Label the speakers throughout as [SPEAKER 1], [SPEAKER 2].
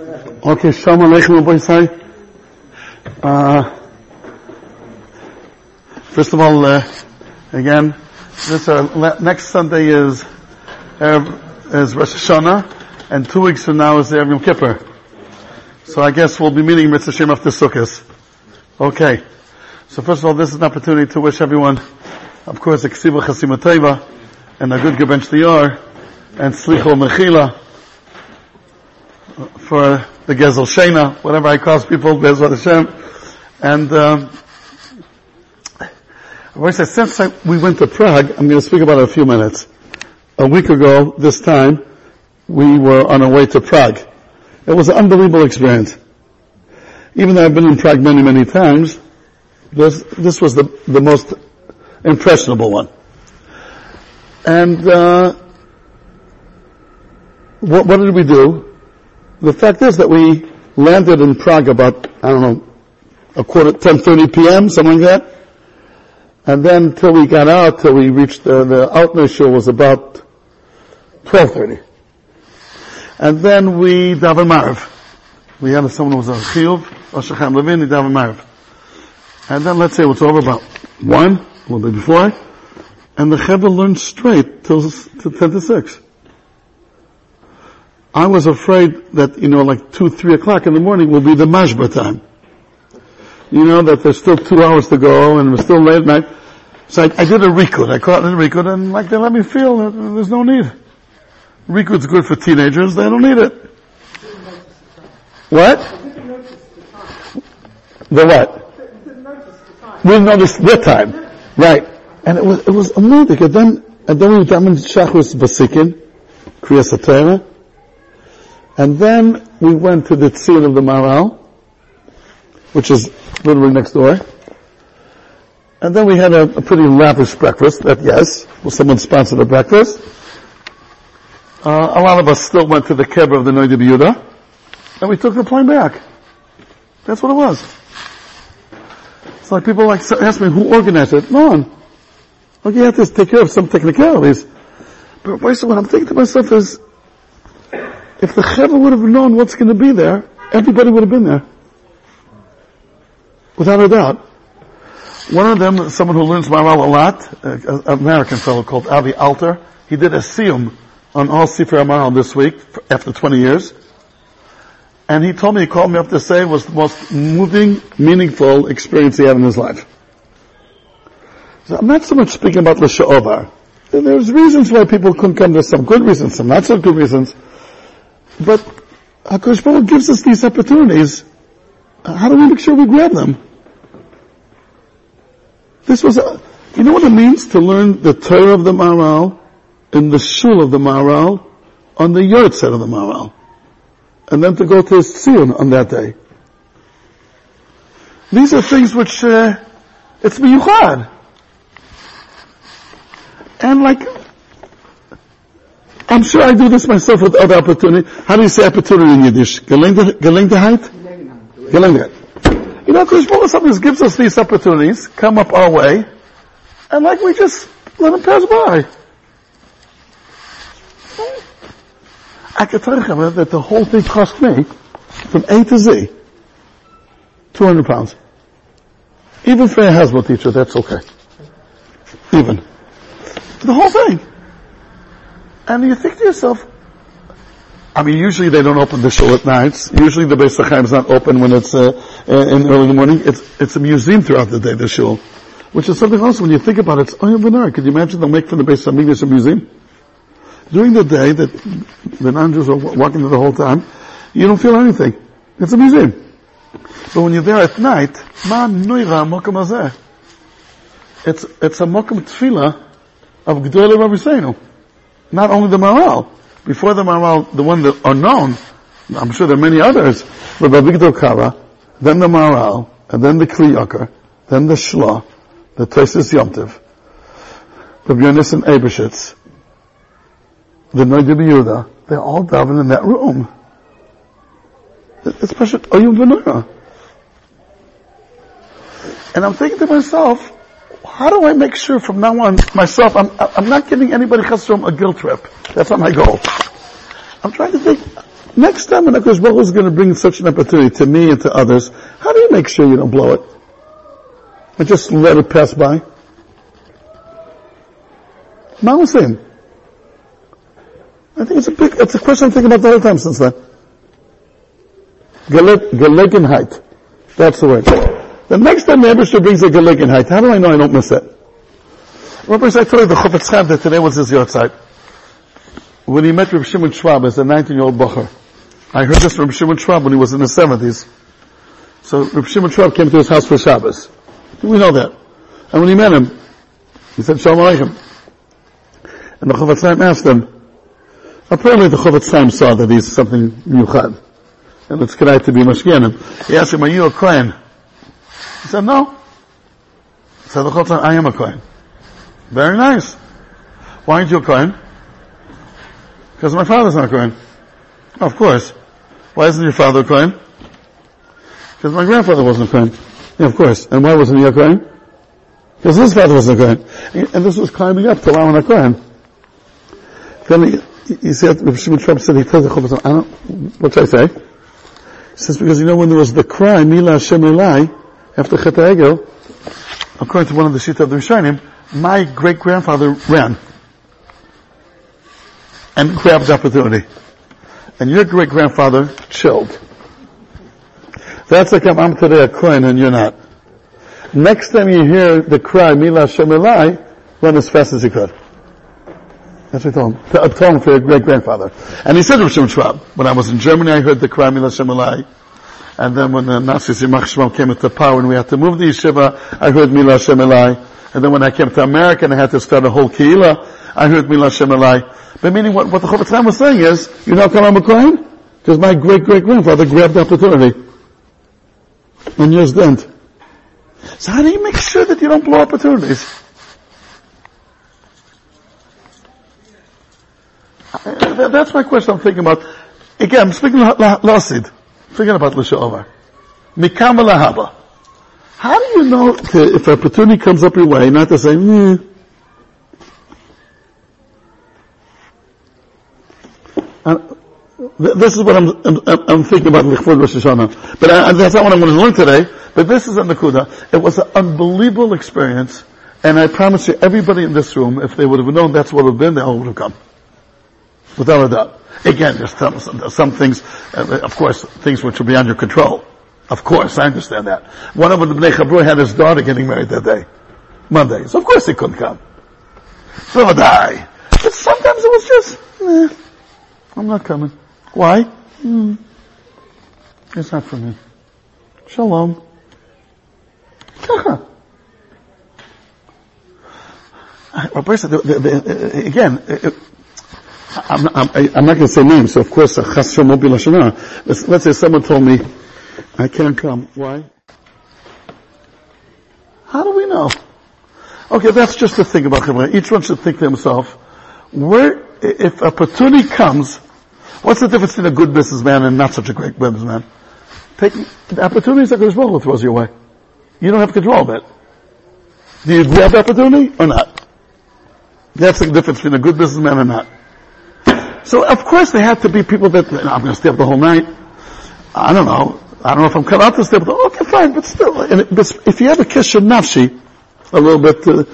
[SPEAKER 1] Okay, Shalom Aleichem, Rabbosai. Uh, first of all, uh, again, this uh, next Sunday is is Rosh Hashanah, and two weeks from now is Erev Yom Kippur. So I guess we'll be meeting Mitzvah Shem after Sukkot. Okay. So first of all, this is an opportunity to wish everyone, of course, a Ksiva Chasimateva, and a good Gebench Diyar, and Slicho Mechila, for the Gezel Shena, whatever I call people, Bezrat Hashem. And, um, I say, since I, we went to Prague, I'm going to speak about it in a few minutes. A week ago, this time, we were on our way to Prague. It was an unbelievable experience. Even though I've been in Prague many, many times, this, this was the, the most impressionable one. And, uh, what, what did we do? The fact is that we landed in Prague about, I don't know, a quarter, 10.30 p.m., something like that. And then till we got out, till we reached uh, the, the Altneu Shul was about 12.30. And then we daven Maariv. We had someone who was a Chiyuv, Oshachem Levin, he daven Maariv. And then let's say it was over about 1, a little bit before, and the Chevra learned straight till, till 10 to 6. I was afraid that, you know, like 2, 3 o'clock in the morning will be the mashba time. You know, that there's still two hours to go and we're still late at night. So I, I did a Rikud. I caught in a Rikud and like they let me feel that there's no need. Rikud's good for teenagers. They don't need it. What? The what? We didn't notice the time. Right. And it was, it was amazing. And then, and then we davened Shachris Basikin, Kriyas HaTorah. And then we went to the Tzir of the Maharal, which is literally next door. And then we had a, a pretty lavish breakfast, that yes, well, someone sponsored a breakfast. Uh, a lot of us still went to the Keber of the Noida Yehuda, and we took the plane back. That's what it was. It's like people like ask me who organized it. No one. Like you have to take care of some technicalities. But what I'm thinking to myself is, if the Chevra would have known what's going to be there, everybody would have been there. Without a doubt. One of them, someone who learns Maharal a lot, an American fellow called Avi Alter, he did a siyum on all Sifra Maharal this week, after 20 years. And he told me, he called me up to say it was the most moving, meaningful experience he had in his life. So I'm not so much speaking about L'Sha'ovar. There's reasons why people couldn't come. There's some good reasons, some not so good reasons. But HaKadosh Baruch gives us these opportunities. How do we make sure we grab them? This was a, you know what it means to learn the Torah of the Maharal in the Shul of the Maharal on the Yurtzet of the Maharal. And then to go to his Tzion on that day. These are things which, uh, it's miyuchad. And like, I'm sure I do this myself with other opportunity. How do you say opportunity in Yiddish? Gelegenheit? Gelegenheit. You know, Krish Baruch sometimes gives us these opportunities, come up our way, and like we just let them pass by. I can tell you that the whole thing cost me, from A to Z, 200 pounds. Even for a Hasbro teacher, that's okay. Even. The whole thing. And you think to yourself, I mean, usually they don't open the show at nights. Usually the Beis Chaim is not open when it's uh, in early in the morning. It's it's a museum throughout the day. The show, which is something else when you think about it. It's oh, Could you imagine they'll make from the Beis Hamikdash a museum? During the day that the non-Jews are walking there the whole time, you don't feel anything. It's a museum. But when you're there at night, ma noira mokum. It's it's a mokum tefillah of Gdolei Rabbi Not only the Maharal. Before the Maharal, the one that are known, I'm sure there are many others, but Avigdor Kara, then the Maharal, and then the Kli Yakar, then the Shla, the Tosfos Yomtov, the and Eibeshitz, the Noida B'Yehuda, they're all davening in that room. It's Oyum V'Noira. And I'm thinking to myself, how do I make sure from now on myself, I'm, I'm not giving anybody chasrom a guilt trip. That's not my goal. I'm trying to think, next time when HaKadosh Baruch is going to bring such an opportunity to me and to others, how do you make sure you don't blow it? And just let it pass by? Mamasim. I think it's a big, it's a question I'm thinking about the whole time since then. Gelegenheit. That's the word. The next time the Eibershter brings a Gelegenheit, how do I know I don't miss it? Remember, I told you the Chofetz Chaim that today was his yahrzeit. When he met Rabbi Shimon Schwab as a 19-year-old bocher, I heard this from Shimon Schwab when he was in his 70s. So Rabbi Shimon Schwab came to his house for Shabbos. We know that. And when he met him, he said, Shalom Aleichem. And the Chofetz Chaim asked him, apparently the Chofetz Chaim saw that he's something miyuchad. And it's correct to be mashkianim. He asked him, are you a Kohen? He said, no. He said, the Chaim, I am a Kohen. Very nice. Why aren't you a Kohen? Because my father's not a Kohen. Of course. Why isn't your father a Kohen? Because my grandfather wasn't a Kohen. Yeah, of course. And why wasn't he a Kohen? Because his father wasn't a Kohen. And this was climbing up to Laman a Kohen. Then he, he said, Shimon Trump said, he tells the Chofetz, I don't, what should I say? He says, because you know when there was the cry, Mila Hashem Elai, after Chet according to one of the Shita of the Rishonim, my great grandfather ran and grabbed the opportunity. And your great grandfather chilled. That's like I'm, today a coin and you're not. Next time you hear the cry, Mila Shemelai, run as fast as you could. That's what I told him. To atone for your great grandfather. And he said to Shimon Schwab, when I was in Germany, I heard the cry, Mila Shemelai. And then when the Nazis, Yimach Shmam came into power and we had to move the yeshiva, I heard Mila Shemelai. And then when I came to America and I had to start a whole kehillah, I heard Mila Shemelai. But meaning what, what the Chofetz Chaim was saying is, you know Kalam McCoin? Because my great great grandfather grabbed the opportunity. And yours didn't. So how do you make sure that you don't blow opportunities? Uh, that's my question I'm thinking about. Again, I'm speaking Lasid. Thinking about Lasha'ovar. Mikam Lahaba. How do you know if an opportunity comes up your way, not to say, hmm, this is what I'm, I'm, I'm thinking about Lichvod Rosh Hashanah. But I, that's not what I'm going to learn today. But this is a Nakuda. It was an unbelievable experience. And I promise you, everybody in this room, if they would have known that's what would have been, they all would have come. Without a doubt. Again, there's some, some things, uh, of course, things which are beyond your control. Of course, I understand that. One of the Bnei Chabru had his daughter getting married that day. Monday. So of course he couldn't come. So would I. But sometimes it was just, eh, I'm not coming. Why? Hmm. It's not for me. Shalom. Again, I'm not, I'm, not going to say names, so of course, uh, let's say someone told me, I can't come. Why? How do we know? Okay, that's just the thing about Chevron. Each one should think to himself, where, if opportunity comes, what's the difference between a good businessman and not such a great businessman? Take, the opportunities that Kodesh Baruch throws your way. You don't have control of it. Do you grab the opportunity or not? That's the difference between a good businessman and not. So of course there have to be people that, I'm going to stay up the whole night. I don't know. I don't know if I'm cut out to stay up. Okay, fine, but still, if you have a kish nafshi, a little bit, uh,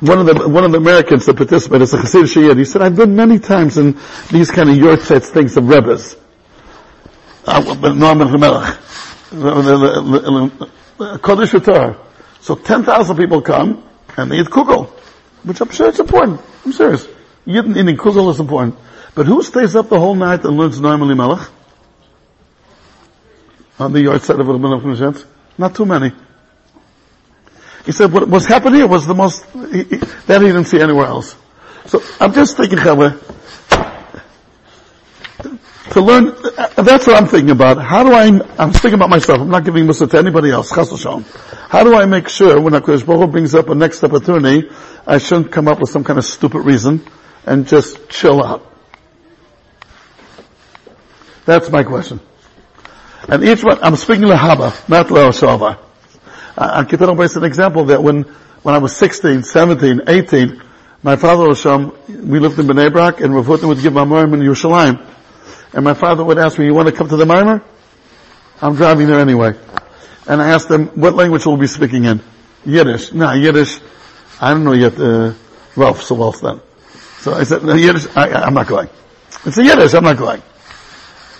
[SPEAKER 1] one of the, one of the Americans that participated, is a Chassid Shayed, he said, I've been many times in these kind of yurtzets things of Rebbes. Uh, Norman Hamelech. Kodesh. So 10,000 people come, and they eat kugel. Which I'm sure it's important. I'm serious. Eating, eating kugel is important. But who stays up the whole night and learns Norman Melech? on the yahrzeit of Rabban Nachman Not too many. He said what was happening here was the most, he, he, that he didn't see anywhere else. So I'm just thinking, Chavre, to learn, that's what I'm thinking about. How do I, I'm thinking about myself, I'm not giving Musa to anybody else, How do I make sure when HaKadosh Baruch brings up a next opportunity, I shouldn't come up with some kind of stupid reason and just chill out? That's my question. And each one, I'm speaking Lahaba, not Leoshava. I can tell an example that when, when I was 16, 17, 18, my father was from, we lived in Bnei Brak, and Ravutin would give Mamorim in Yerushalayim. and my father would ask me, you want to come to the Mimer? I'm driving there anyway. And I asked them, what language will we be speaking in? Yiddish. No, Yiddish. I don't know yet, uh, Ralph so well then. So I said, no, Yiddish, I, I'm not going. It's a Yiddish, I'm not going.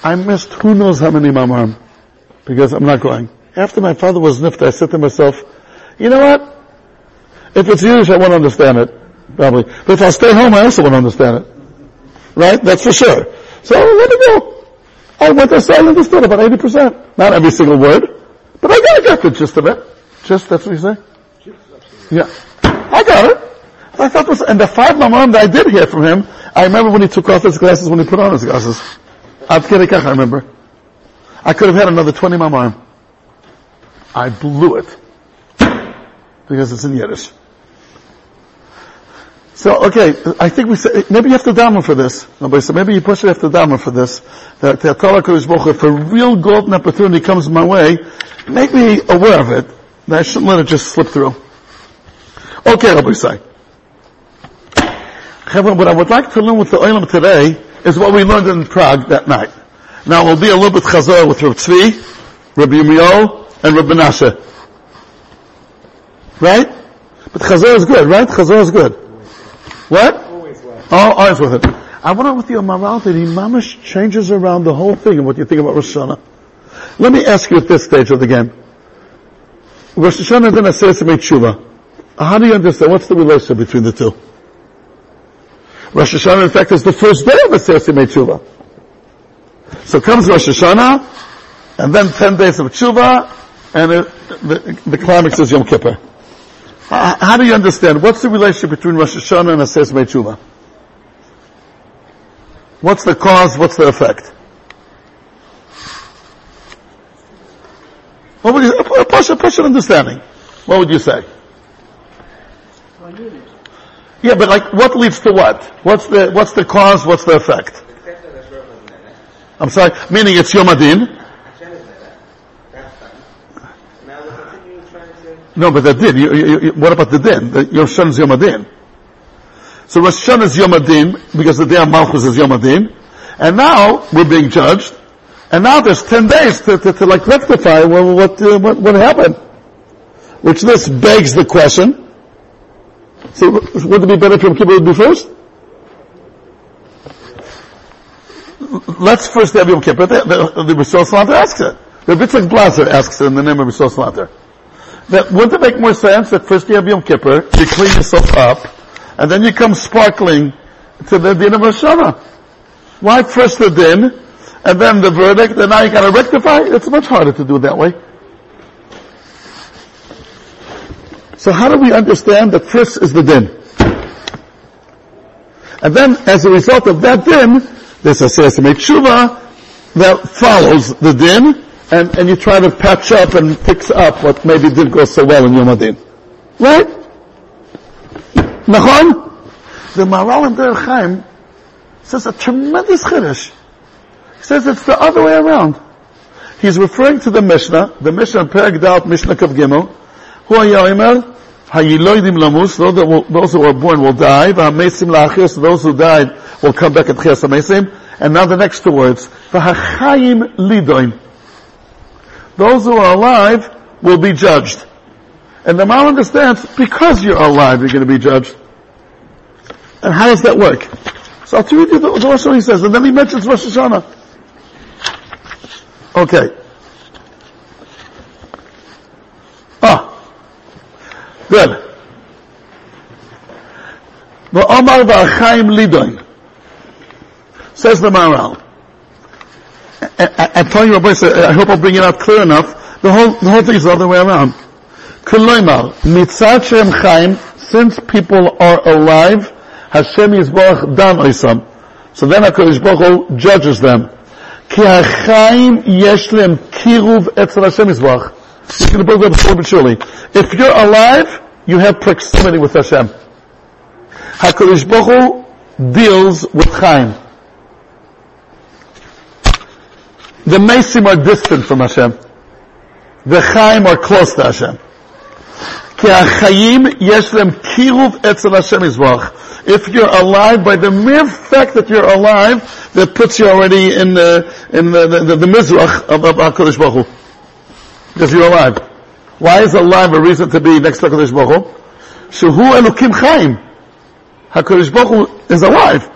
[SPEAKER 1] I missed who knows how many Mamarim because I'm not going. After my father was nipped, I said to myself, you know what? If it's Yiddish, I won't understand it, probably. But if I stay home, I also won't understand it. Right? That's for sure. So let it go. I went there, so I understood about 80%. Not every single word, but I got, I got the gist of it. Just, that's what you say? Yeah. I got it. I thought was, and the five mamam that I did hear from him, I remember when he took off his glasses, when he put on his glasses. I remember. I could have had another 20 mamam. I blew it. Because it's in Yiddish. So, okay, I think we say, maybe you have to daven for this. Nobody said, maybe you push it after daven for this. That the Torah Kodesh if a real golden opportunity comes my way, make me aware of it. That I shouldn't let it just slip through. Okay, Rabbosai. What I would like to learn with the Olam today is what we learned in Prague that night. Now we'll be a little bit chazor with Rabbi Tzvi, Rabbi Yirmiyahu, and Rabbi Nasha. Right? But chazor is good, right? Chazor is good. What? Always with. Oh, always with it. I wonder with your moral that he mamish changes around the whole thing and what you think about Rosh Hashanah. Let me ask you at this stage of the game. Rosh Hashanah then says to me tshuva. How do you understand? What's the relationship between the two? Rosh Hashanah, in fact, is the first day of Aseret Tshuva. So comes Rosh Hashanah, and then 10 days of Tshuva, and it, the, the climax is Yom Kippur. How, do you understand? What's the relationship between Rosh Hashanah and Aseret Tshuva? What's the cause? What's the effect? What would you, a partial, partial understanding. What would you say? Yeah, but like, what leads to what? What's the, what's the cause, what's the effect? I'm sorry, meaning it's Yom Adin? No, but the din. You, you, you, what about the din? The, your son is Yom Adin. So Rosh Hashanah is Yom Adin because the day of Malchus is Yom Adin, and now we're being judged, and now there's ten days to, to, to like rectify what what, uh, what what happened. Which this begs the question: so would it be better if Yom Kippur would be first? Let's first have Yom Kippur. The, the, the Rishon Slater asks it. The Yitzchak Blaser asks it in the name of Rishon Slater. That wouldn't it make more sense that first you have Yom Kippur, you clean yourself up, and then you come sparkling to the din of Rosh Hashanah? Why first the din, and then the verdict, and now you gotta rectify? It's much harder to do it that way. So how do we understand that first is the din? And then, as a result of that din, there's a make tshuva that follows the din, and, and you try to patch up and fix up what maybe didn't go so well in Yom Adin. Right? Nachon? The Maharal in Derech Chaim says a tremendous chiddush. He says it's the other way around. He's referring to the Mishnah, the Mishnah Dalet Mishnah Kav Gimel, who Hayiloidim lamus, those who are born will die, v'hamesim la'achir, those who died will come back at chias hamesim, and now the next two words, v'hachayim lidoin. Those who are alive will be judged. And the Maharal understands, because you're alive, you're going to be judged. And how does that work? So I'll tell you the, the Rosh he says, and then he mentions Rosh Hashanah. Okay. Good. Omar v'achaim lidoin. Says the Maharal. I'm telling you, I hope I'll bring it out clear enough. The whole, the whole thing is the other way around. Kuloimar, mitzat shem chaim, since people are alive, Hashem Yisborach dan oisam. So then HaKadosh Baruch Hu judges them. Ki hachaim yesh lem kiruv etzel Hashem Yisborach. You're going to build up slowly but surely. If you're alive, you have proximity with Hashem. HaKadosh Baruch Hu deals with Chaim. The Mesim are distant from Hashem. The Chaim are close to Hashem. כי החיים יש להם קירוב אצל השם יזבח. If you're alive, by the mere fact that you're alive, that puts you already in the, in the, the, the, the mizrach of, of HaKadosh Baruch Hu. Because you're alive. Why is alive a reason to be next to HaKadosh Baruch Hu? Shehu Elokim Chaim. HaKadosh Baruch Hu is alive.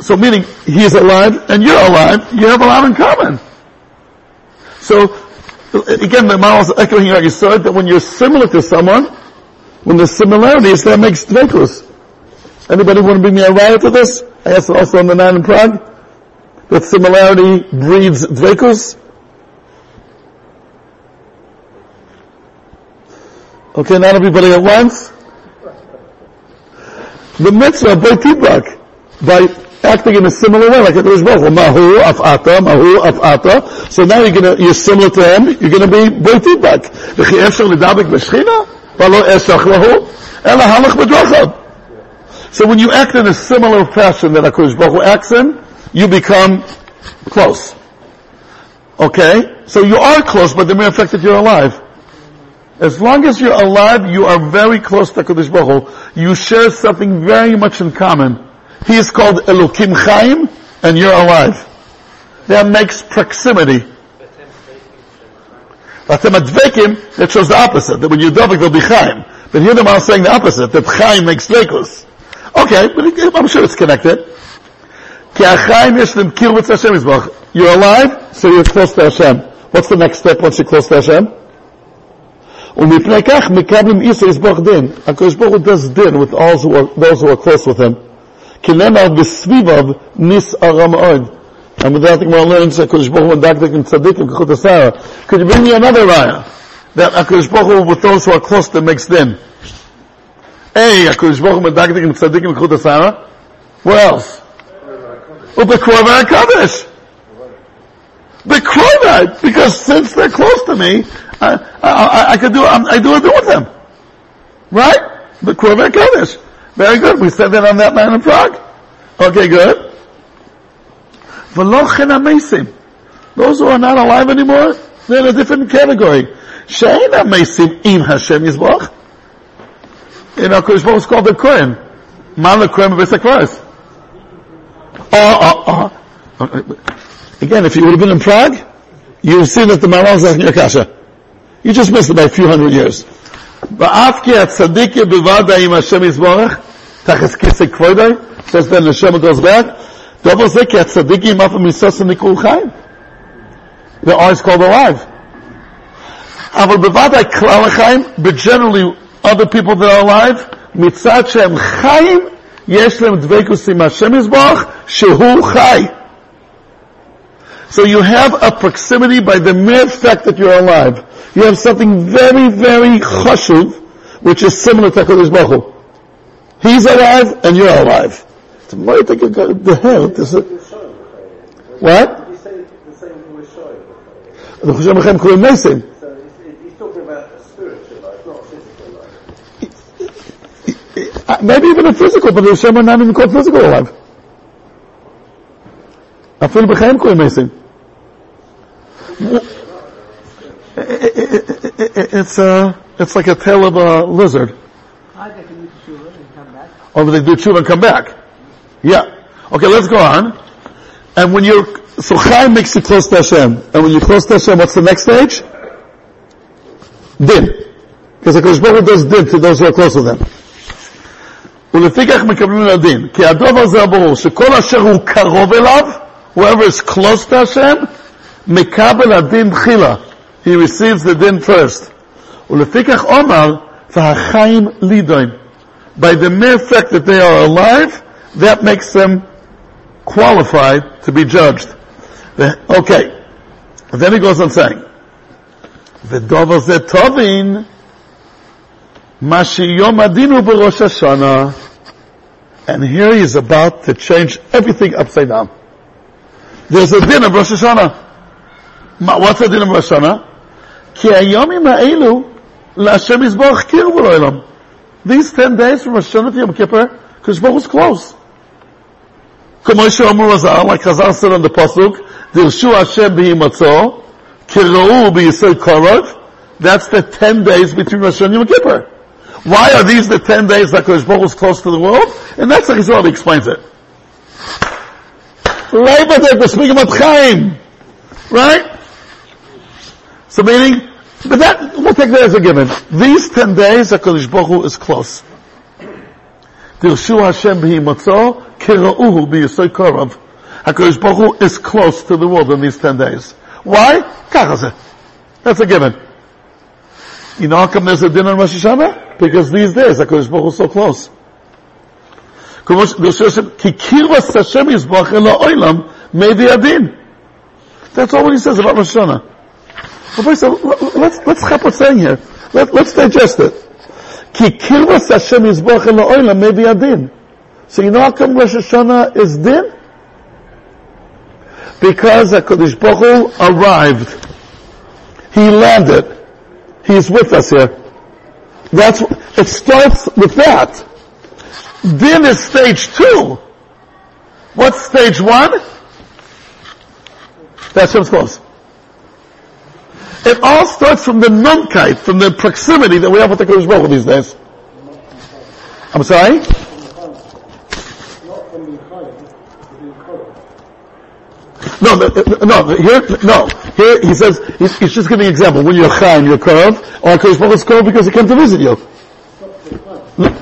[SPEAKER 1] So meaning, he is alive and you're alive, you have a lot in common. So, again, the Maral is echoing here, you saw that when you're similar to someone, when there's similarities, that makes dvekus. Anybody want to bring me a riot to this? I asked also on the night in Prague, that similarity breeds dvekus. Okay, not everybody at once. The mitzvah, by tibak, by acting in a similar way, like it was both. Mahu afata, mahu afata. So now you're gonna, you're similar to him, you're gonna be boy feedback. וכי אפשר לדבק בשכינה? ולא אשך להו, אלא הלך בדרכיו. So when you act in a similar fashion that HaKadosh Baruch Hu acts in, you become close. Okay? So you are close by the mere fact that you're alive. As long as you're alive, you are very close to HaKadosh Baruch Hu. You share something very much in common. He is called Elokim Chaim, and you're alive. That makes proximity. Atem advekim, that shows the opposite, that when you dovik, there'll be Chaim. But here the man is saying the opposite, that Chaim makes dvekus. Okay, but I'm sure it's connected. You're alive, so you're close to Hashem. What's the next step once you're close to Hashem? ומפני כך מקבלים איסו יסבוך דין. הקדוש ברוך הוא does din with all who are, those who are close with him. כי נאמר בסביביו נסערה מאוד. And with that, the Gemara learns that Kodesh Baruch Hu Dagdik and Tzaddikim Kechut Asara. Could you bring me another raya? That HaKadosh Baruch Hu with those who are close to mixed in. Hey, HaKadosh Baruch Hu Dagdik and Tzaddikim Kechut Asara. Where else? Ubekrova HaKadosh. Bekrova, because since they're close to me, I, I, I, could do, I, I do a do with them. Right? Bekrova HaKadosh. Very good. We said that on that man in Prague. Okay, good. Those who are not alive anymore, they're in a different category. Shein amesim im Hashem Yisbach. In our Kodesh is called the Kohen. Man the Kohen B'Sakvaris. Oh, oh, oh. Again, if you would have been in Prague, you would see that the Maharal is your kasha. You just missed it by a few hundred years. ואף at הצדיק יהיה בוודאי עם השם יזבורך, תחס כיסא כבודו, שיש בין השם ודוזבק, דבר זה כי הצדיקים אף המסוס נקראו חיים. They're always called alive. אבל בוודאי כלל but generally other people that are alive, מצד שהם חיים, יש להם דבקוס עם השם יזבורך, So you have a proximity by the mere fact that you're alive. You have something very, very chashuv, which is similar to HaKadosh Baruch Hu. He's alive and you're alive. It's more think the hell. This is, what? The Choshem Hashem Kurim Mesim.
[SPEAKER 2] He's talking about a spiritual life, not a physical life.
[SPEAKER 1] Maybe even a physical, but the Hashem are not even called physical alive. אפילו בחיים קוראים מסים. It's a, it's like a tail of a lizard.
[SPEAKER 3] I they can do tshuva and come back.
[SPEAKER 1] Or they do tshuva and come back. Yeah. Okay, let's go on. And when you're, so Chaim makes you close to Hashem. And when you're close to Hashem, what's the next stage? Din. Because the Baruch Hu does din to those who are close to them. ולפיכך מקבלים לדין. כי הדבר זה הברור, שכל אשר הוא קרוב אליו, whoever is close to Hashem, מקבל הדין תחילה. He receives the din first. ולפיכך אומר, והחיים לידוין. By the mere fact that they are alive, that makes them qualified to be judged. The- Okay. Then he goes on saying, ודובר זה טובין, מה שיום הדין הוא בראש השנה. And here he is about to change everything upside down. There's a din of Rosh Hashanah. מה- What's the din of Rosh Hashanah? כי היומים האלו, להשם יזבורך קירבו לעולם. These 10 days from Rosh Hashanah to Yom Kippur, because Baruch is close. כמו שאמרו הזר, like Chazal said on the Pasuk, דרשו השם בהימצאו, קראו ביסוד קרוב, That's the 10 days between Rosh Hashanah and Yom Kippur. Why are these the 10 days that Kodesh Baruch is close to the world? And that's how Yisrael explains it. Labor Day, we're speaking about Chaim. Right? So meaning, but that, we'll take that as a given. These 10 days, HaKadosh Baruch Hu is close. Dirshu Hashem b'hi matzo, kira'uhu b'yisoi korav. HaKadosh Baruch Hu is close to the world in these 10 days. Why? Kachase. That's a given. You know how come there's a din on Rosh Hashanah? Because these days, HaKadosh Baruch Hu is so close. Ki kirvas Hashem yizbach ela oilam mevi adin. That's all what he says about Rosh Hashanah. So first, let's, let's check what's saying here. Let, let's digest it. Ki kirvas Hashem yizbach ela oilam mevi adin. So you know how come Rosh Hashanah is din? Because HaKadosh Baruch Hu arrived. He landed. He's with us here. That's, it starts with that. Din is stage two. What's stage one? That's Hashem's close. It all starts from the nunkite, from the proximity that we have with the Kodesh Baruch these days. I'm sorry? No, no, here, no. Here he says, he's, he's just giving an example. When you're chaim, you're curve, or Kodesh Baruch is curve because he came to visit you.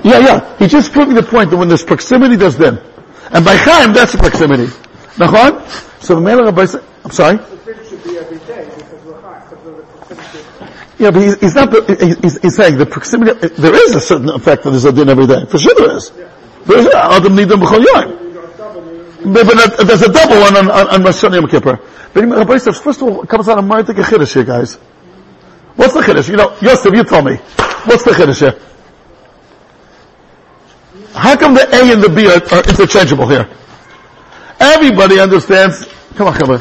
[SPEAKER 1] Yeah, yeah. He's just proving the point that when there's proximity, there's din. And by chaim, that's the proximity. Nachon? So the Melech I'm sorry? Yeah, but he's, he's not, he's, he's, saying the proximity, there is a certain effect that there's a din every day. For sure there is. There is, uh, Adam Nidam B'chol. But, there's a double one on, on, on Rosh Hashanah Yom Kippur. But Rabbi says, first of all, comes out of Martik Chiddush here, guys. What's the Chiddush? You know, Yosef, you tell me. What's the Chiddush here? How come the A and the B are, are interchangeable here? Everybody understands, come on, come on.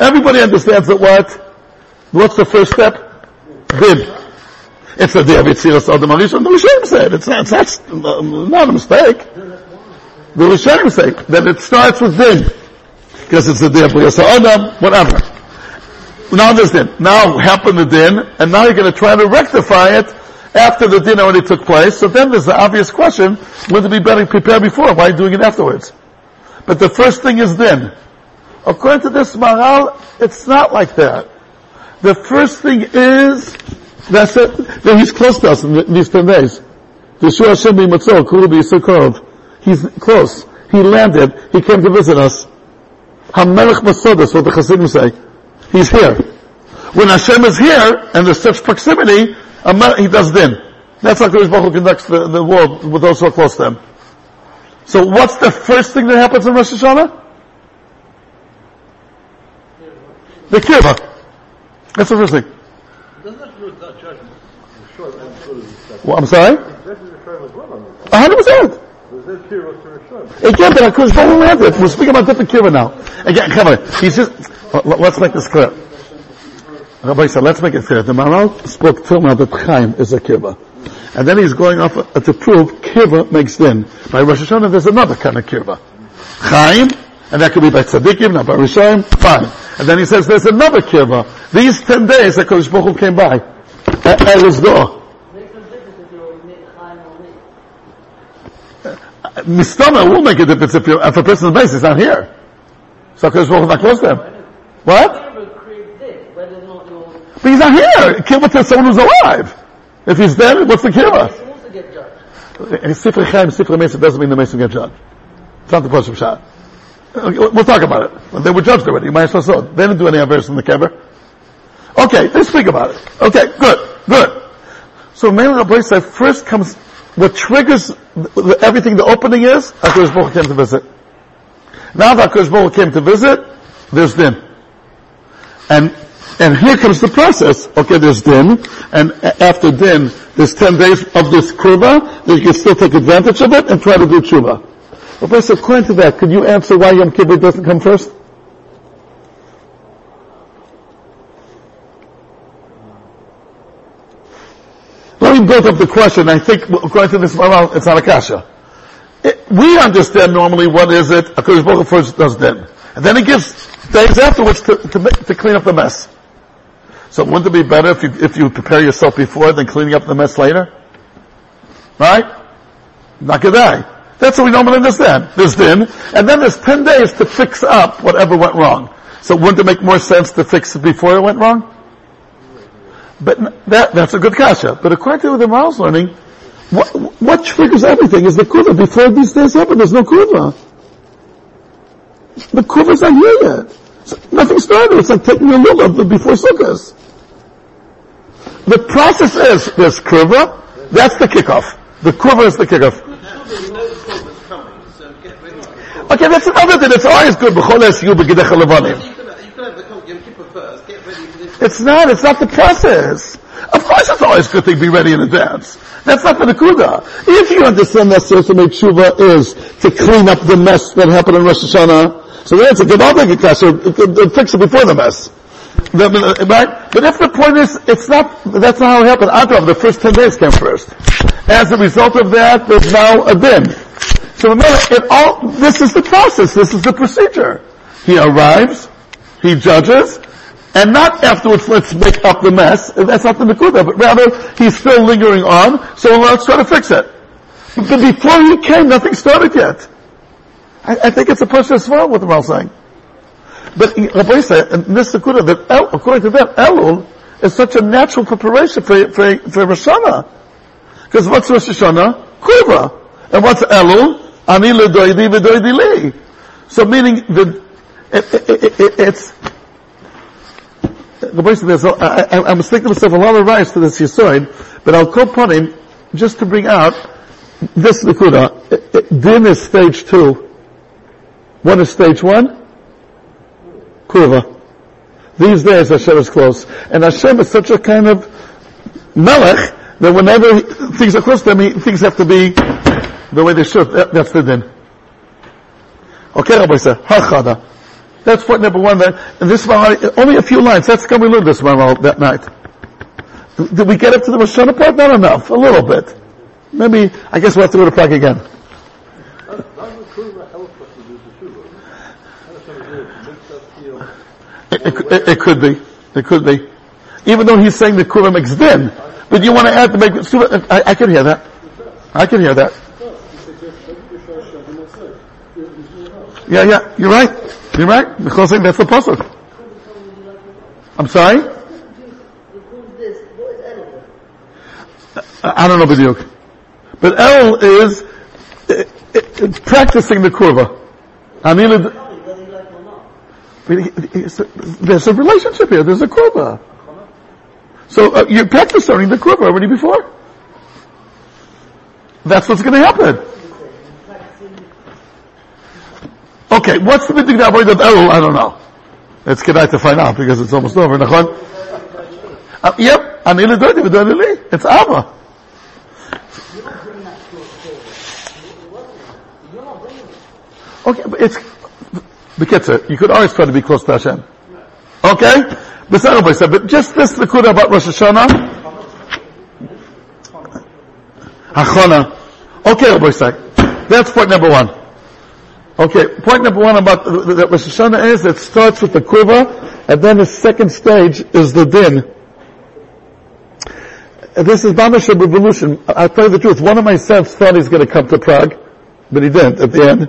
[SPEAKER 1] Everybody understands that what? What's the first step? Bib. It's the day of Yitziras Adam Arishon. The Rishonim said it's not, it's not, a mistake. The Rishonim say that it starts with din. Because it's the day of Yitziras Adam, whatever. Now there's din. Now happened the din, and now you're going to try to rectify it after the din already took place. So then there's the obvious question, would it be better prepared before? Why are you doing it afterwards? But the first thing is din. According to this Maharal, it's not like that. The first thing is that's. That he's close to us in these ten days. Yeshua Hashem b'matzor, kulu b'yisakov. He's close. He landed. He came to visit us. Hamelech Masodas, what the Hasidim say. He's here. When Hashem is here, and there's such proximity, he does din. That's how Kodesh Baruch conducts the, the world with those who are close to him. So what's the first thing that happens in Rosh Hashanah? The kirva. That's the first thing. Well, I'm sorry? Hundred percent. Again, but HaKadosh Baruch Hu it. We're speaking about different kirva now. Again, come on. He's just, let's make this clear. Rabbi said, let's make it clear. The Maharal spoke till now that Chaim is a kirva. And then he's going off uh, to prove kirva makes din. By Rosh Hashanah, there's another kind of kirva. Chaim, and that could be by tzaddikim, not by Rishayim, fine. And then he says there's another kirva. These ten days that Kodesh Baruch Hu came by, his door. Mistama will make a difference if, you, if a person's base is not here. So Kodesh Baruch Hu not close to him. What? But he's not here. Kirva to someone who's alive. If he's dead, what's the kirva? Sifra Chaim, Sifra Mesa doesn't mean the Mesa get judged. It's not the person of shot. We'll talk about it. They were judged already. You might as well saw They didn't do any aversion in the kever. Okay, let's speak about it. Okay, good, good. So Melech said first comes what triggers everything. The opening is Hakadosh Baruch came to visit. Now that Hakadosh Baruch came to visit, there's din, and and here comes the process. Okay, there's din, and after din, there's ten days of this kurba that you can still take advantage of it and try to do tshuva. Professor, according to that, could you answer why Yom Kippur doesn't come first? Let me build up the question. I think, according to this Maharal, it's not a kasha. It, we understand normally what is it, HaKadosh Baruch first does then. And then he gives days afterwards to, to, to clean up the mess. So wouldn't it be better if you, if you prepare yourself before than cleaning up the mess later? Right? Not Kedai. That's what we normally understand. There's din, and then there's 10 days to fix up whatever went wrong. So wouldn't it make more sense to fix it before it went wrong? But that, that's a good kasha. But according to the Maharal's learning, what, what triggers everything is the kuva. Before these days happen, there's no kuva. The kuva's not here yet. So nothing started. It's like taking a lulav before sukkahs. The process is, there's kuva, that's the kickoff. The kuva is the kickoff. Okay, that's another thing. It's always good. It's not. It's not the process. Of course, it's always good to be ready in advance. That's not the nakuda. If you understand that Sesame Tshuva is to clean up the mess that happened in Rosh Hashanah, so then it's a good object kasha. Fix it before the mess. Uh, right? But if the point is, it's not, that's not how it happened. Adrav, the first 10 days came first. As a result of that, there's now a din. So it all, this is the process, this is the procedure. He arrives, he judges, and not afterwards let's make up the mess, that's not the Nakuda, but rather he's still lingering on, so let's try to fix it. But before he came, nothing started yet. I, I think it's a as well, what the Mal saying. But Rabbi said, in this Nakuda, that El, according to them, Elul is such a natural preparation for, for, for Rosh. Because what's Rosh Hashanah? Quiver. And what's Elul? Ani ledoidi v'doidi li. So meaning the, it, it, it, it's, the person there's, oh, I, I, I'm thinking to myself a lot of rights to this Yisoid, but I'll call upon him just to bring out this Nakuda. Din is stage two. What is stage one? Kurva. These days Hashem is close. And Hashem is such a kind of melech that whenever things are close to he, things have to be the way they should. That, that's the din. Okay, Rabbi said, Hachada. That's point number one. That, and this one, only a few lines. That's going to learn this Maharal that night. Did we get up to the Rosh part? Not enough. A little bit. Maybe, I guess we'll have to go to Prague again. It, it, it, could be. It could be. Even though he's saying the Kura makes din. But you want to add the make, I, I can hear that. I can hear that. Yeah, yeah, you're right. You're right. Because that's the pasuk. I'm sorry? I don't know B'diuk. But El is uh, uh, practicing the kurva. I mean, there's a relationship here. There's a kurva. So uh, you practicing the kurva already before. That's what's going to happen. Okay, what's the big avoid of? I don't know. It's kedai to find out because it's almost over. Nachon? Uh, yep, ani ledodi v'dodi It's Abba. Okay, but it's the Bekitzer. You could always try to be close to Hashem. Okay, but just this the kuda about Rosh Hashanah. Hachona. Okay, Rabbi That's point number one. Okay, point number one about that Rosh Hashanah is it starts with the quiver, and then the second stage is the din. This is Mamash revolution. I'll tell you the truth. One of my sons thought he's going to come to Prague, but he didn't at the end.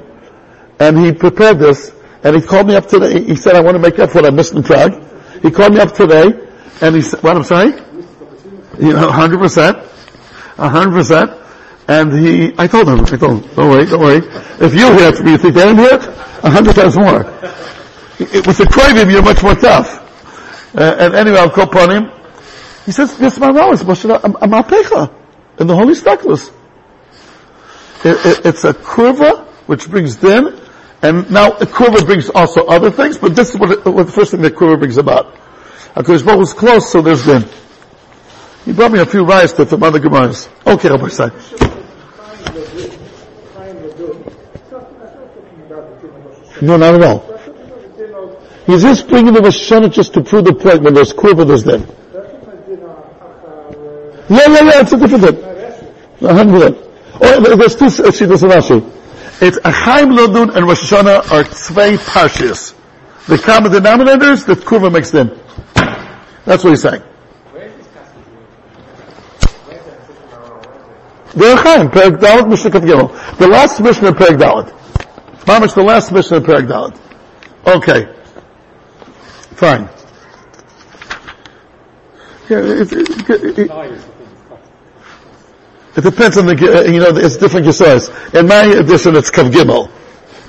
[SPEAKER 1] And he prepared this, and he called me up today. He said, I want to make up what I missed in Prague. He called me up today, and he said, what I'm sorry? You know, 100%. 100%. And he, I told him, I told him, don't worry, don't worry. If you hear it from me, you think they didn't hear it? A hundred times more. It, with the Kroivim, you're much more tough. Uh, and anyway, I'll call upon him. He says, yes, my is I'm Apecha. In the Holy Stackless. It, it, it's a kurva, which brings din, and now a kurva brings also other things, but this is what, what the first thing that kurva brings about. HaKadosh Baruch was close, so there's din. He brought me a few rice to from other Gemaras. Okay, Rabbosai. No, not at all. He's just bringing the Rosh just to prove the point when there's kurva, there's them. Yeah, yeah, yeah, it's a different thing. A hundred Oh, there's two Shitas of Rashi. It's Achaim Lodun and Rosh Hashanah are zwei parshas. The common denominators that kurva makes them. That's what he's saying. Chaim, Perek Dalet, Mishnah Gimel. The last Mishnah, Perek Dalet. Mamish, the last Mishnah, Perek Dalet. Okay. Fine. Yeah, it, it, it, it depends on the, you know, it's different Yisraels. In my edition, it's Kav Gimel.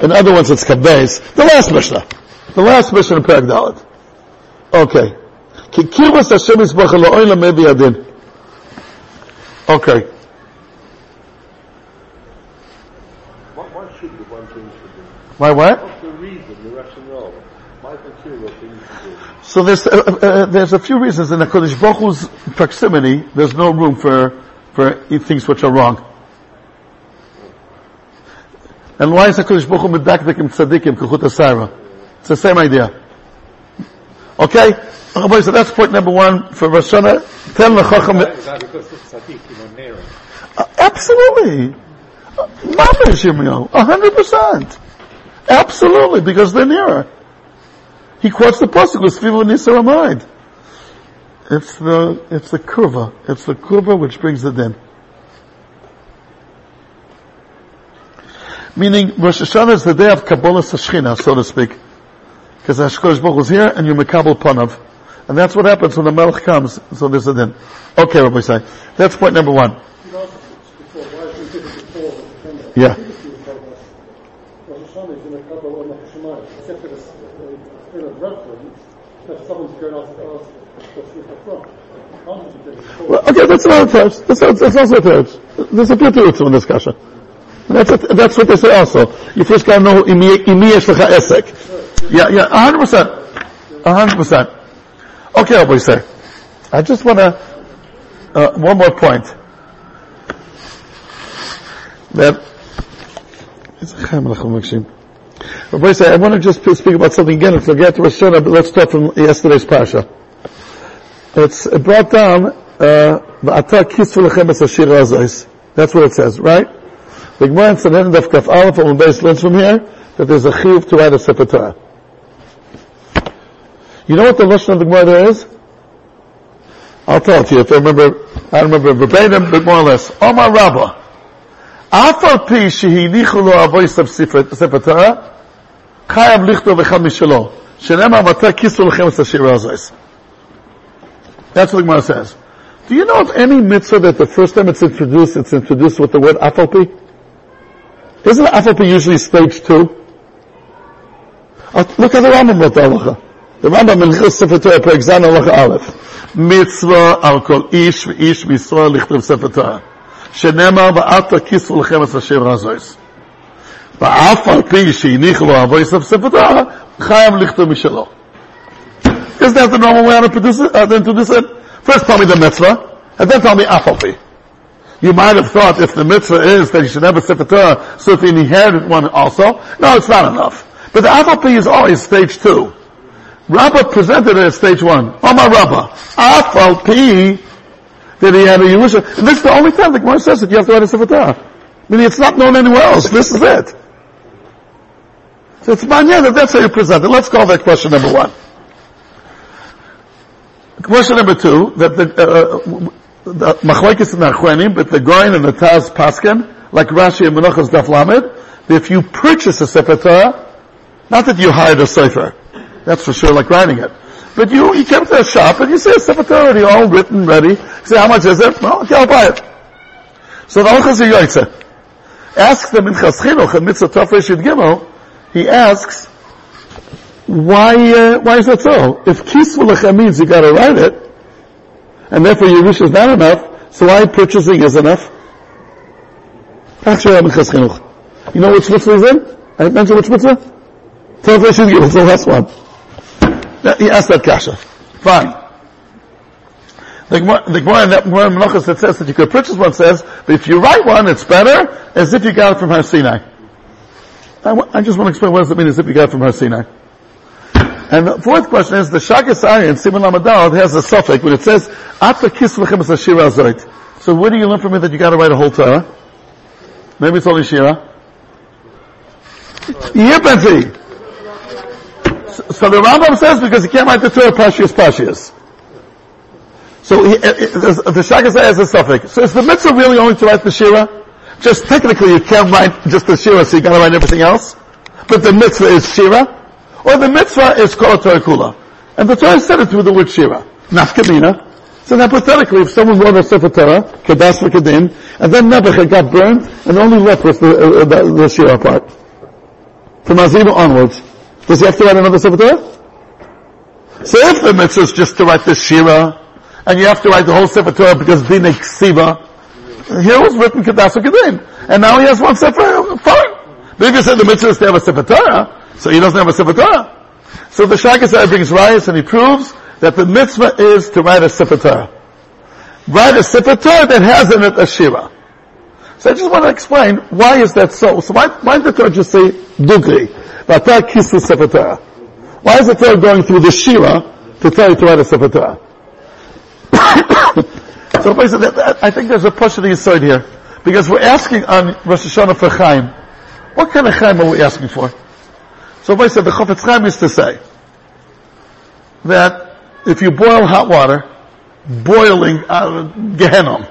[SPEAKER 1] In other ones, it's Kav Beis. The last Mishnah. The last Mishnah in Perek Dalet. Okay. Ki kirvas Hashem Yisbach Elo'oy Lamei Adin. Okay.
[SPEAKER 2] What, why should the one thing should do?
[SPEAKER 1] Why what?
[SPEAKER 2] What's the reason, the rationale? My peculiar things to do.
[SPEAKER 1] So there's, uh, uh, there's a few reasons in the Kodesh Baruch Hu's proximity, there's no room for, for things which are wrong. And why is HaKadosh Baruch Hu medakdik im tzaddikim, kuchut asara? It's the same idea. Okay? So that's point number one for Rosh Hashanah. Tell the
[SPEAKER 2] that because it's tzaddik, you know.
[SPEAKER 1] Uh, absolutely. Uh, A hundred percent. Absolutely, because they're nearer. He quotes the pasuk with Svivu Nisar Amid. It's the, it's the kurva. It's the kurva which brings it in. Meaning, Rosh Hashanah is the day of Kabbalah Sashchina, so to speak. Because Hashkosh Baruch is here and you Mekabel Panav. And that's what happens when the Melech comes. So this is then. Okay, Rabbosai. That's point number one. Yeah.
[SPEAKER 4] A except for the uh, reference, that someone's going to
[SPEAKER 1] Well, okay, that's another touch. That's, that's also a touch. There's a few terutzim in kasha. That's, that's what they say also. You first gotta know imi yesh lecha esek. Yeah, yeah, a hundred percent. A hundred percent. Okay, Rabbosai. I just wanna, uh, one more point. That, Rabbi I want to just speak about something again. If we get to Rosh but let's start from yesterday's pasha. It's brought down, uh, V'ata kisvu lechem es ashir azais. That's what it says, right? The Gemara in Sanhedrin Daf Kaf Aleph on base learns from here that there's a chiyuv to write a Sefer Torah. You know what the lashon of the Gemara there is? I'll tell it to you if I remember. I remember verbatim, but more or less. Omar Rabbah. Afal pi shehinichu lo of Sefer Sefer Torah, chayav lichto v'chad mishalo. Shenema v'ata kisvu lechem es ashir azais. That's what the Gemara says. Do you know of any mitzvah that the first time it's introduced, it's introduced with the word afalpi? Isn't afalpi usually stage two? Uh, look at the Rambam wrote the halacha. The Rambam in Chil Sefer Torah, Perek Zan halacha Aleph. Mitzvah al kol ish v'ish misra lichtav Sefer Torah. Shenemar va'ata kisvu lechem es asher razois. ואף על פי שהניחו לו אבוי סוף ספר תורה, חייב לכתוב משלו. Isn't that the normal way to produce it, uh, to introduce it? First tell me the mitzvah, and then tell me afapi. You might have thought if the mitzvah is that you should have a sefer Torah, so you inherited one also, no, it's not enough. But the afapi is always stage two. Rabbah presented it as stage one. Omar Rabbah, afapi, that he had a Yerusha. And this is the only time the Gemara says that you have to write a sefer Torah. Meaning it's not known anywhere else. This is it. So it's manya that that's how you present it. Let's call that question number one. Question number two, that the, uh, the Achronim, but the Goin and the Taz Paskin, like Rashi and Menachos Daf Lamed, if you purchase a Sefer Torah, not that you hired a Sefer, that's for sure like writing it, but you, you came to a shop and you see a Sefer Torah already all written, ready, you say how much is it? Well, okay, I'll buy it. So the Halachas Yoytze. Ask the Minchas Chinuch and Mitzvah Tov Gimel, he asks, why, uh, why is that so? If kisvu lechem means you gotta write it, and therefore Yerush is not enough, so why purchasing is enough? You know which mitzvah is in? I mentioned which mitzvah? Reshit Gimel, it's the last one. He asked that kasha. Fine. The Gemara, in that Gemara Menachos that says that you could purchase one says, but if you write one, it's better as if you got it from Har Sinai. I, just want to explain what does it mean as if you got it from Har Sinai. And the fourth question is, the Shaagas Aryeh in Simon Lamadal has a suffix when it says, Ata kis lechem es ashira. So where do you learn from it that you gotta write a whole Torah? Maybe it's only Shira. Yippee! So, the Rambam says because you can't write the Torah Pashias Pashias. So he, it, it, the Shaka has a suffix. So is the mitzvah really only to write the Shira? Just technically you can't write just the Shira, so you gotta write everything else? But the mitzvah is Shira? Or the mitzvah is Kol Kula? And the Torah said it through the word Shira. Nafkamina. So hypothetically, if someone wrote a Sefer Torah, Kadas Kadin, and then Nebuchadnezzar got burned, and only left was the, uh, the, the Shira part. From Azima onwards, does he have to write another Sefer Torah? So if the mitzvah is just to write the Shira, and you have to write the whole Sefer Torah because Dina Ksiva, here was written Kadas Kadin, and now he has one Sefer, fine. But if you said the mitzvah is to have a Sefer Torah, so he doesn't have a Sefer Torah. So the Shagasai brings rayas and he proves that the mitzvah is to write a Sefer Torah. Write a Sefer Torah that has in it a Shira. So I just want to explain why is that so. So why, why did the Torah just say Dugri? Vata Kisu Sefer Torah. Why is the Torah going through the Shira to tell you to write a Sefer Torah? so I think there's a push of the aside here. Because we're asking on Rosh Hashanah for Chaim. What kind of Chaim are we asking for? So I said the Chofetz Chaim used to say that if you boil hot water, boiling uh, Gehenom,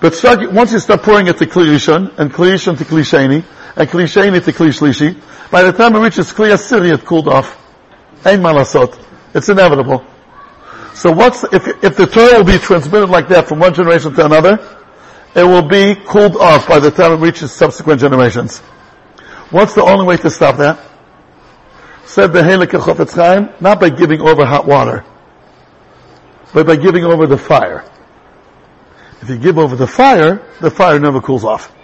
[SPEAKER 1] but start, once you start pouring it to Kliyushan, and Kliyushan to Klisheni, and Klisheni to Klishlishi, by the time it reaches Kliyasiri, it cooled off. Ein malasot. It's inevitable. So what's, if, if the Torah will be transmitted like that from one generation to another, it will be cooled off by the time it reaches subsequent generations. What's the only way to stop that? Said the Helik Chofetz Chaim, not by giving over hot water, but by giving over the fire. If you give over the fire, the fire never cools off.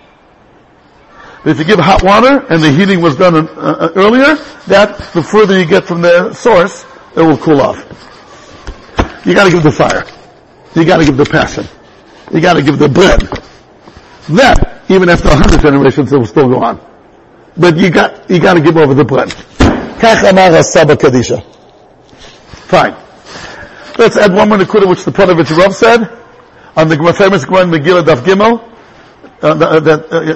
[SPEAKER 1] But if you give hot water and the heating was done uh, uh, earlier, that the further you get from the source, it will cool off. You gotta give the fire. You gotta give the passion. You gotta give the bread. Then, even after a hundred generations, it will still go on. But you got, you gotta give over the bread. Fine. Let's add one more nakuda which the Ponovich Rav said on the famous Gemara Megillah Daf Gimel. Uh, that uh,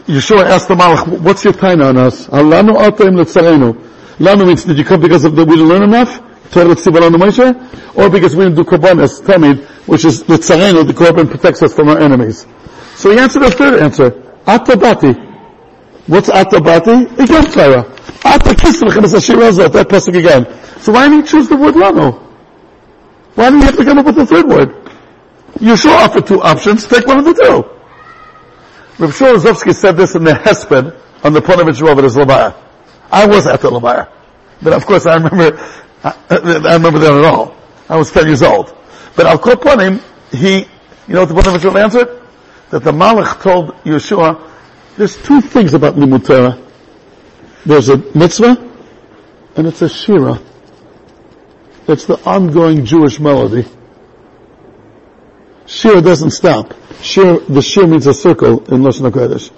[SPEAKER 1] Yehoshua asked the Malach, "What's your taina on us? Alanu atem letzarenu." Lanu means did you come because of the, we didn't learn enough? Torah Tzibalanu Moshe, or because we didn't do korbanos, tamid, which is the tzarenu, the korban protects us from our enemies. So he answered a third answer, Atabati. What's Atabati? Again Torah. Ata Kislechem is a Shirazot, that pasuk again. So why didn't you choose the word Lanu? Why didn't you have to come up with the third word? You sure offer two options, take one of the two. Rav Shmuel Rozovsky said this in the Hesped on the Ponovich Rov at his Levaya. I was at the Levaya. But of course I remember, I, I remember that at all. I was 10 years old. But Al Koponim, he, you know what the Ponovich Rov answered? That the Malach told Yehoshua, there's two things about Limud Torah. There's a mitzvah, and it's a shira. It's the ongoing Jewish melody. Shira doesn't stop. Shir, the shir means a circle in Lashon HaKodesh.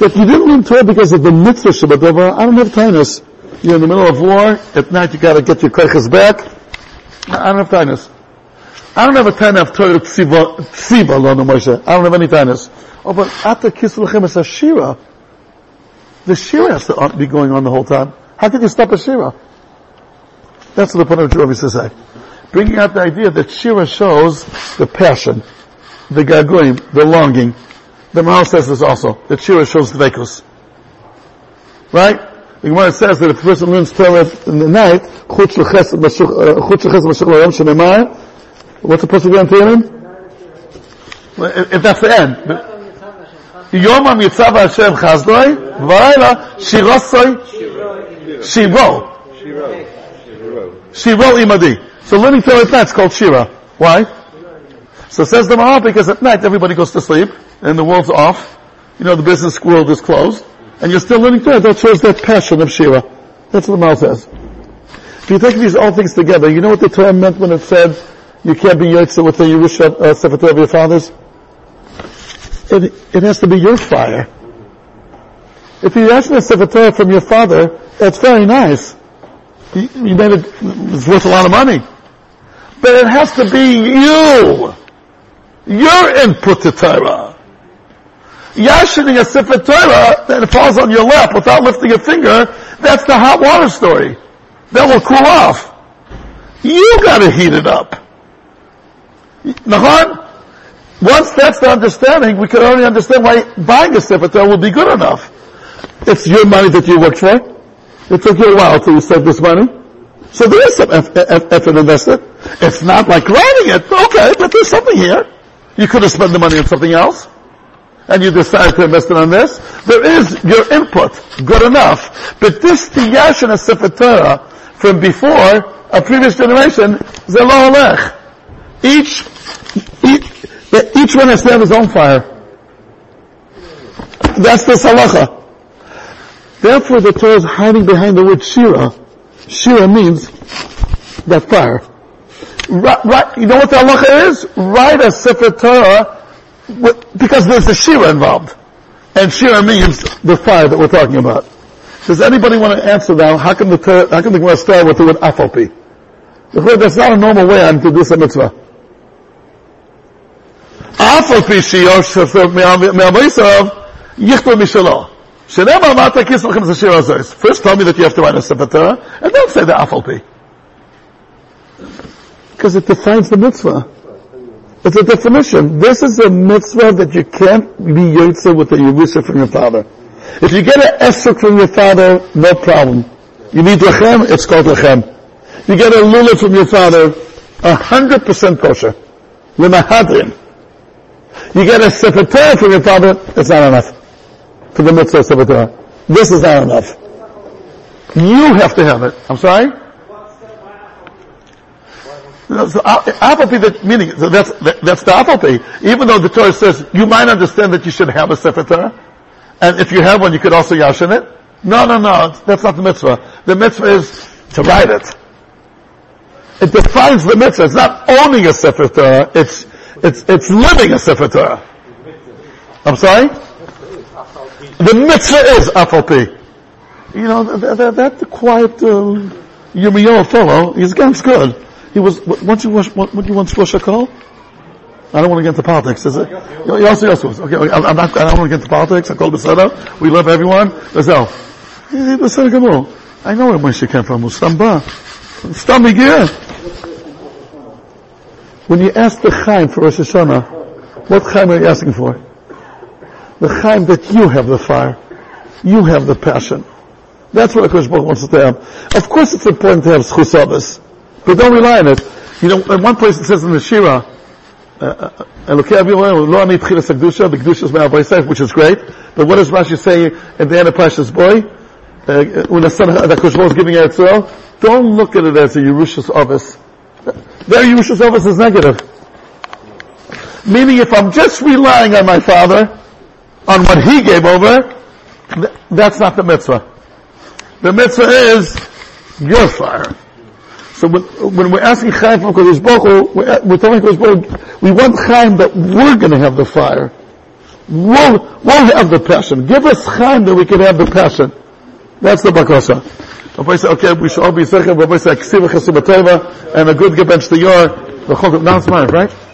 [SPEAKER 1] If you didn't learn Torah because of the mitzvah Shabbat I don't have tinus. You're in the middle of war, at night you gotta get your kreiches back. I don't have tinus. I don't have a time of Torah tziva, tziva, lo no Moshe. I don't have any tinus. Oh, but after Kisulchem is a shira. The shira has to be going on the whole time. How can you stop a shira? That's what the point of Jehovah to say. Bringing out the idea that shira shows the passion, the gagoim, the longing. The Maharal says this also, that shira shows the vekus. Right? The Gemara says that if a person learns Torah in the night, what's the person going to If that's the end. יום המצב השם חסדוי, ולילה שירוסוי, שירו. Shiro imadi. So learning Torah at night is called Shira. Why? So says the Maharal, because at night everybody goes to sleep, and the world's off. You know, the business world is closed, and you're still learning Torah. That shows that passion of Shira. That's what the Maharal says. If you take these all things together, you know what the Torah meant when it said, you can't be Yotze with the Yerusha uh, Sefer of your fathers? it, it has to be your fire. If you ask me Sefer Torah from your father, that's very nice. You, you made it, it's worth a lot of money. But it has to be you. Your input to Torah. Yashining a Sefer Torah that falls on your lap without lifting a finger, that's the hot water story. That will cool off. You gotta heat it up. Nahon? Once that's the understanding, we can only understand why buying a Sefer Torah will be good enough. It's your money that you worked for. It took you a while till you saved this money. So there is some eff- eff- effort invested. It's not like writing it. Okay, but there's something here. You could have spent the money on something else. And you decided to invest it on this. There is your input. Good enough. But this Tiyash and Sefer Torah from before, a previous generation, Zelo Olech. Each, each, each one has to have his own fire. That's the salacha. Therefore the Torah is hiding behind the word Shira. Shira means that fire. Right, right, you know what the halacha is? Write a Sefer Torah with, because there's a Shira involved. And Shira means the fire that we're talking about. Does anybody want to answer now? How can the Torah, how can the Gemara start with the word Afalpi? That's not a normal way to do some mitzvah. Afalpi shiyosh me'avoisav yichtor mishalo. Shenema mata kis lachem zashir azois. First tell me that you have to write a Sefer Torah, and then say the Afalpi. Because it defines the mitzvah. It's a definition. This is a mitzvah that you can't be yotze with a Yerusha from your father. If you get an esrog from your father, no problem. You need lechem, it's called lechem. You get a lulav from your father, a hundred percent kosher. Lemahadrin. You get a sefer Torah from your father, it's not enough. For the mitzvah sefer Torah. This is not enough. You have to have it. I'm sorry? So uh, apathy, that meaning so that's that's the apathy. Even though the Torah says you might understand that you should have a sefer Torah, and if you have one, you could also yashin it. No, no, no, that's not the mitzvah. The mitzvah is to write it. It defines the mitzvah. It's not owning a sefer Torah. It's it's it's living a sefer Torah. I'm sorry. The mitzvah is afalpi. You know that, that, that quiet uh, Yirmiyahu fellow. He's ganz good. He was, what you, what, what you want Rosh call? I don't want to get into politics, is it? Yes, yes, yes. Okay, I'm not, I don't want to get into politics. I call Beseda. We love everyone. Gazelle. Beseda Gamul. I know where Moshe came from. Stamba. Stam here. When you ask the Chaim for Rosh Hashanah, what Chaim are you asking for? The Chaim that you have the fire. You have the passion. That's what Akash Baruch wants to have. Of course it's important to have schus but don't rely on it. You know, in one place it says in the Shira, uh, uh, Elokei Avihu lo ani tchilas hakdusha, the kedusha is me'avoisef, which is great. But what does Rashi say at the end of Parshas Boy? Uh, when the son that Koshbo is giving Eretzel, don't look at it as a Yerushas office. Their Yerushas office is negative. Meaning if I'm just relying on my father, on what he gave over, that's not the mitzvah. The mitzvah is your fire. So when, when we're asking Chaim from Kodesh Baruch we're, we're telling Kodesh Baruch we want Chaim that we're going to have the fire. We'll, we'll have the passion. Give us Chaim that we can have the passion. That's the bakasha. Rabbi said, okay, we should all be second. Rabbi said, and a good gebench to your, the now it's mine, right?